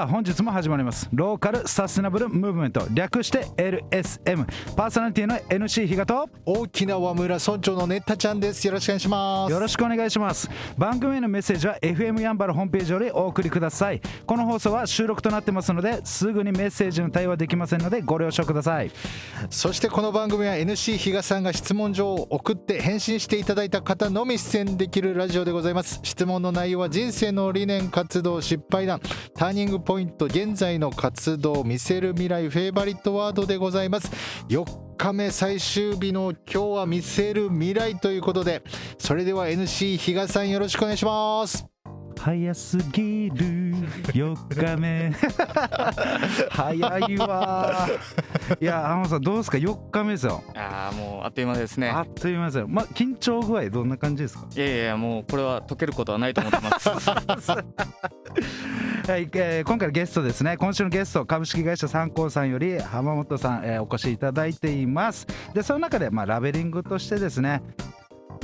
さあ本日も始まります。ローカルサステナブルムーブメント。略して LSM パーソナリティの NC 比嘉と。沖縄村村長のねったちゃんですよろしくお願いしますよろしくお願いします。番組へのメッセージは FM やんばるホームページよりお送りください。この放送は収録となってますのですぐにメッセージの対応はできませんのでご了承ください。そしてこの番組は NC 比嘉さんが質問状を送って返信していただいた方のみ出演できるラジオでございます。質問の内容は人生の理念活動失敗談ターニングポイント現在の活動見せる未来フェイバリットワードでございます。4日目最終日の今日は見せる未来ということでそれでは NC 比嘉さんよろしくお願いします。早すぎる。4日目。早いわ。いや浜田さんどうですか？4日目ですよああもうあっという間ですね。あっという間ですよ。まあ緊張具合どんな感じですか？いやいやもうこれは解けることはないと思ってます はい、えー、今回のゲストですね。今週のゲスト株式会社三幸さんより浜本さん、えー、お越しいただいています。でその中でまあラベリングとしてですね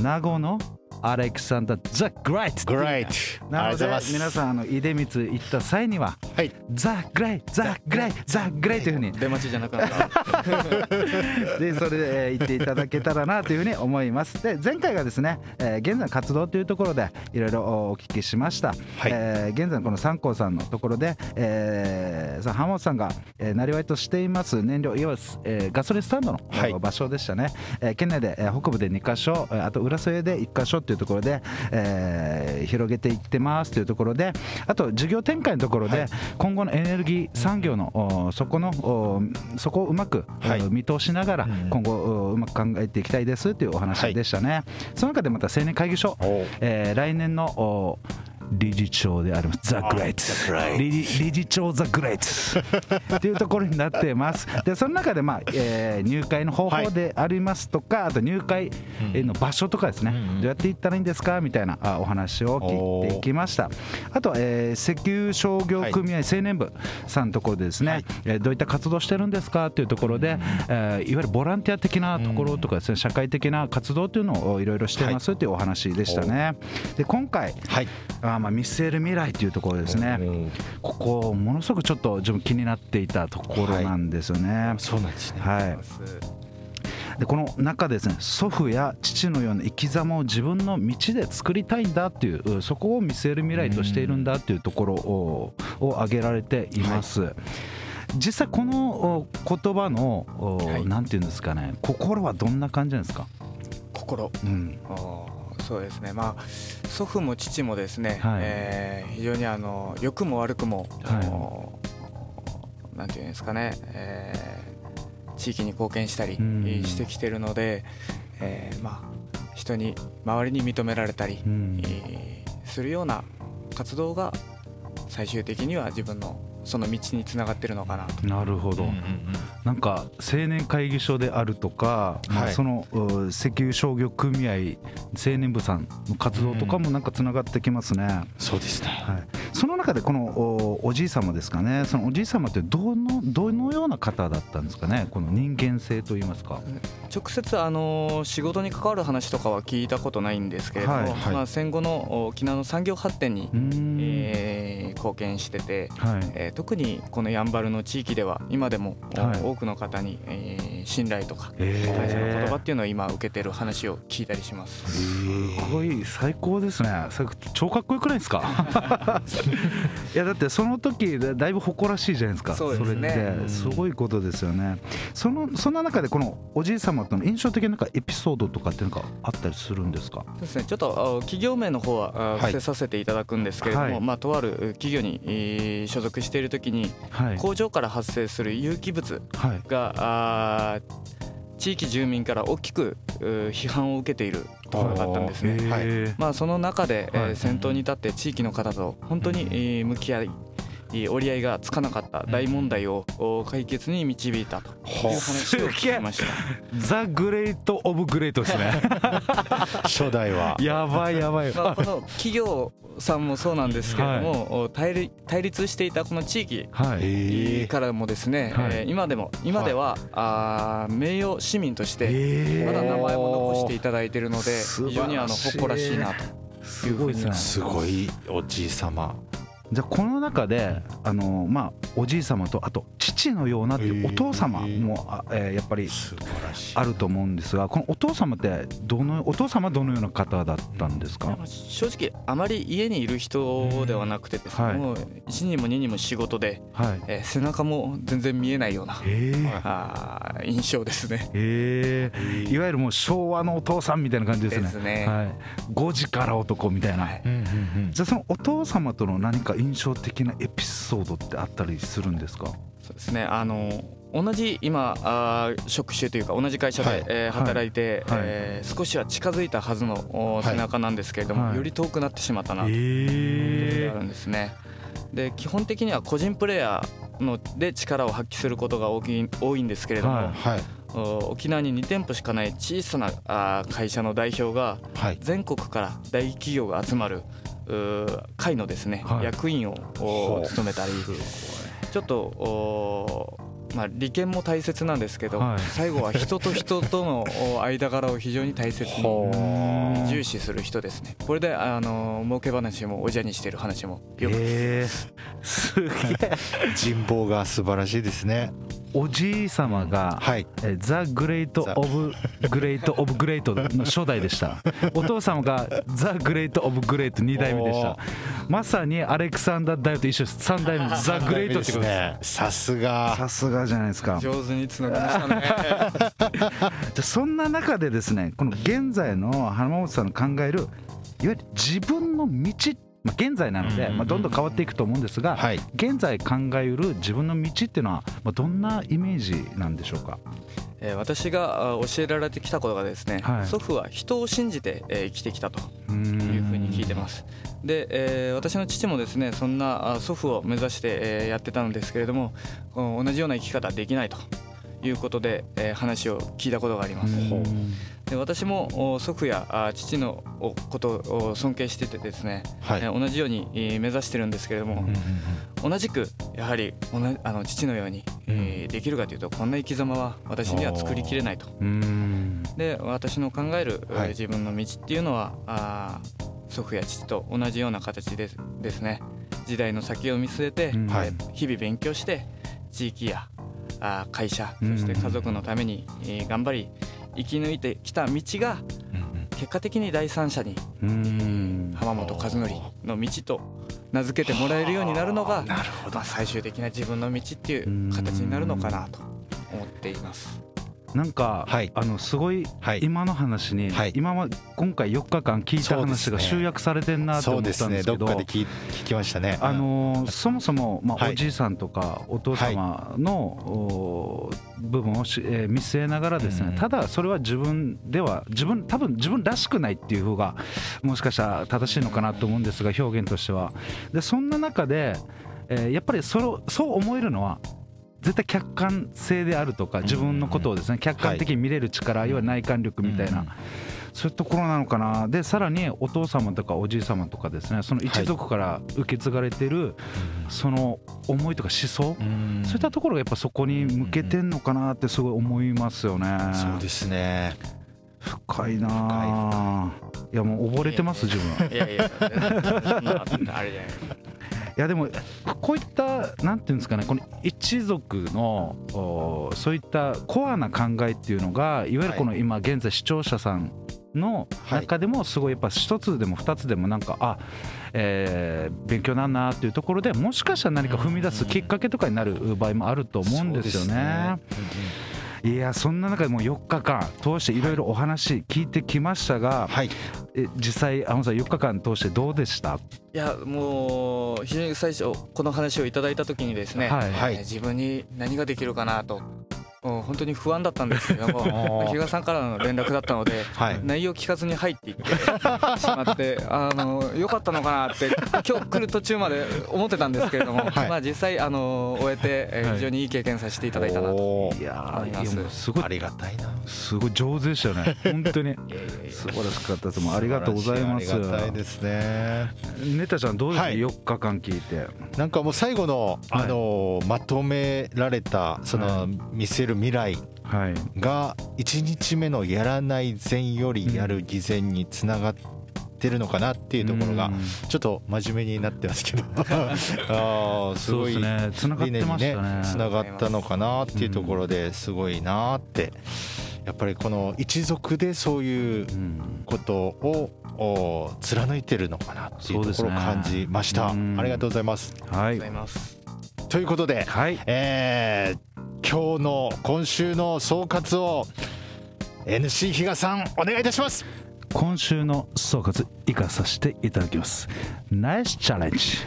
名護のアレクサンダー・ザ・グレイト。グレイト。なので皆さんあの出光行った際には、はい、ザ・グレイザ・グレイザ・グレイというふうに。出待ちじゃなくなった。でそれで、えー、言っていただけたらなというふうに思います。で前回がですね、えー、現在活動というところでいろいろお聞きしました、はい、えー、現在のこの三光さんのところで、えー、さ浜本さんが、えー、なりわいとしています燃料いわゆる、えー、ガソリンスタンドの、はい、場所でしたね、えー、県内で、えー、北部で2か所あと浦添で1か所というところで、えー、広げていってますというところであと事業展開のところで、今後のエネルギー産業のそこのそこをうまく、見通しながら今後うまく考えていきたいですというお話でしたね、その中でまた青年会議所、えー、来年の理事長であります。ザ・グレイト理事長ザ・グレイトっていうところになってます。でその中で、まあえー、入会の方法でありますとか、はい、あと入会の場所とかですね、うん、どうやって行ったらいいんですか？みたいなお話を聞いていきました。あと、えー、石油商業組合青年部さんのところでですね、はい、えー、どういった活動してるんですか？というところで、うん、えー、いわゆるボランティア的なところとかですね社会的な活動というのをいろいろしてますというお話でしたね、で今回、はい、あまあ見据える未来というところですね、ここものすごくちょっと自分気になっていたところなんですよね、はい、そうなんですね。はい。でこの中ですね祖父や父のような生き様を自分の道で作りたいんだっていうそこを見据える未来としているんだっていうところをを挙げられています。はい。実際この言葉の、はい、なんていうんですかね心はどんな感じなんですか？心、うん、そうですね。まあ祖父も父もですね、はい、えー、非常にあの良くも悪くも、はい、なんていうんですかね、えー、地域に貢献したりしてきてるので、えー、まあ人に周りに認められたり、えー、するような活動が最終的には自分のその道につながってるのかなと。なるほど、うんうんうん、なんか青年会議所であるとか、はい、まあ、その石油商業組合青年部さんの活動とかもなんかつながってきますね、うん、そうですね、はい、中でこのおおじい様ですかね。そのおじい様ってどのどのような方だったんですかね。この人間性といいますか。直接あの仕事に関わる話とかは聞いたことないんですけれども、はい。はい、まあ、戦後の沖縄の産業発展に、えー、貢献してて、はい。えー特にこのやんばるの地域では今でも多くの方に、えー、信頼とか感謝の言葉っていうのを今受けてる話を聞いたりします。すごい最高ですね。超かっこよくないですか？いやだってその時だいぶ誇らしいじゃないですか。それって。すごいことですよね。そのそんな中でこのおじい様との印象的なエピソードとかっていうのがあったりするんですか？そうですね。ちょっと企業名の方は伏せさせていただくんですけれども、はい、まあとある企業に所属している時に、工場から発生する有機物が、あ地域住民から大きく批判を受けているところがあったんですね。はい。まあ、その中で、えー、先頭に立って地域の方と本当に向き合い折り合いがつかなかった大問題を解決に導いたという話を聞きました。ザ・グレート・オブ・グレートですね 初代は。やばいやばい、まあ、この企業さんもそうなんですけれども、はい、対対立していたこの地域からもですね、はい、今でも今では、はい、あ名誉市民としてまだ名前を残していただいているので非常にあの誇らしいなと。すごいすごいおじい様。じゃあこの中であの、まあ、おじい様とあと父のようなっていうお父様も、えー、やっぱりあると思うんですがこのお父様ってどのお父様はどのような方だったんですか？正直あまり家にいる人ではなくてですね、はい、もう1にも2にも仕事で、はい、えー、背中も全然見えないような、えー、あ印象ですね、えー、いわゆるもう昭和のお父さんみたいな感じですね。ですね、はい、5時から男みたいな、はい、じゃあそのお父様との何か印象的なエピソードってあったりするんですか？そうですね。あの同じ今あ職種というか同じ会社で、はい、えー、働いて、はい、えー、少しは近づいたはずの背中なんですけれども、はい、より遠くなってしまったなということがあるんですね。で基本的には個人プレーヤーので力を発揮することが大きい多いんですけれども、はい。沖縄に2店舗しかない小さな会社の代表が全国から大企業が集まる会のですね、はい、役員を務めたりちょっとまあ、利権も大切なんですけど、はい、最後は人と人との間柄を非常に大切に重視する人ですね。これであの儲け話もおじゃにしてる話もよく。えすげえ。人望が素晴らしいですねおじい様が、はい、ザ・グレート・オブ・グレート・オブ・グレートの初代でした。お父様がザ・グレート・オブ・グレート2代目でした。まさにアレクサンダー大王と一緒です。3代目ザ・グレートってことです。さすが。さすがじゃないですか。上手につながりましたね。じゃそんな中でですねこの現在の浜本さんの考えるいわゆる自分の道まあ、現在なので、まあ、どんどん変わっていくと思うんですが、はい、現在考えうる自分の道っていうのは、まあ、どんなイメージなんでしょうか？えー、私が教えられてきたことがですね、はい、祖父は人を信じて、えー、生きてきたというふうに聞いてます。で、えー、私の父もですねそんな祖父を目指して、えー、やってたのですけれども同じような生き方できないということで、えー、話を聞いたことがありますで私も祖父や父のことを尊敬しててですね、はい、同じように目指してるんですけれども、同じくやはりあの父のように、えー、できるかというとこんな生き様は私には作りきれないと。で私の考える、はい、自分の道っていうのはあ祖父や父と同じような形でですね時代の先を見据えて、はい、日々勉強して地域やあ会社そして家族のために、えー、頑張り生き抜いてきた道が結果的に第三者に浜本和則の道と名付けてもらえるようになるのがまあ、最終的な自分の道っていう形になるのかなと思っています。なんか、はい、あのすごい今の話に、はい、今は今回4日間聞いた話が集約されてんなと思ったんですけど、ね、どっかで聞きましたね。あのそもそもまあおじいさんとかお父様の、部分をし、えー、見据えながらですね、ただそれは自分では自分多分自分らしくないっていう方がもしかしたら正しいのかなと思うんですが表現としては。でそんな中で、えー、やっぱりそそう思えるのは絶対客観性であるとか自分のことをですね客観的に見れる力、い。わゆる内観力みたいな。そういうところなのかな。でさらにお父様とかおじい様とかですねその一族から受け継がれてるその思いとか思想、そういったところがやっぱそこに向けてんのかなってすごい思いますよね。そうですね。深いないやもう溺れてます自分いやいや。あれじゃないいやでもこういったなんていうんですかねこの一族のそういったコアな考えっていうのがいわゆるこの今現在視聴者さんの中でもすごいやっぱ一つでも二つでもなんかあえー、勉強なんなっていうところでもしかしたら何か踏み出すきっかけとかになる場合もあると思うんですよね。いやそんな中でもう4日間通していろいろお話聞いてきましたが、はい、え実際、天さん4日間通してどうでした？いやもう非常に最初この話をいただいた時にですね、はい、自分に何ができるかなと本当に不安だったんですけども比嘉さんからの連絡だったので、はい、内容聞かずに入っていってしまって あのよかったのかなって今日来る途中まで思ってたんですけれども、はい、まあ実際あの終えて非常にいい経験させていただいたなと思います。いやすごいありがたいな。すごい上手でしたね。本当に素晴らしかったです。もありがとうございます。ありがたいですね。ネタちゃんどうですか、はい、4日間聞いて。なんかもう最後のあのまとめられたその見せる未来が1日目のやらない前よりやる偽善につながっててるのかなっていうところがちょっと真面目になってますけど。あすごい理念にねつながったのかなっていうところですごいなって。やっぱりこの一族でそういうことを貫いてるのかなっていうところを感じました、ありがとうございます。はい、ということで、はい、えー、今日の今週の総括を NC 比嘉さんお願いいたします。今週の総括生かさせていただきます。ナイスチャレンジ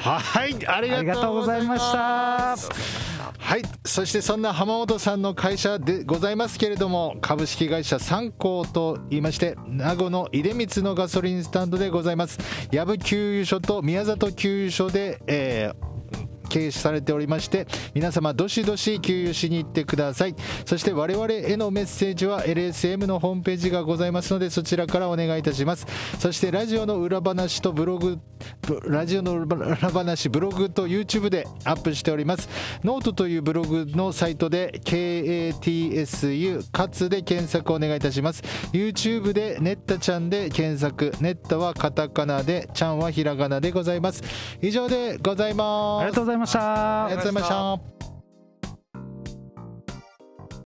はいありがとうございました。はいそしてそんな浜本さんの会社でございますけれども株式会社三幸と言いまして名護の出光のガソリンスタンドでございます。藪給油所と宮里給油所で、えー経営されておりまして皆様どしどし給油しに行ってください。そして我々へのメッセージは LSM のホームページがございますのでそちらからお願いいたします。そしてラジオの裏話とブログラジオの裏話ブログと YouTube でアップしております。ノートというブログのサイトで KATSU かつで検索お願いいたします。YouTube でネッタちゃんで検索。ネッタはカタカナでちゃんはひらがなでございます。以上でございます。ありがとうございます。ました。ありがとうございました。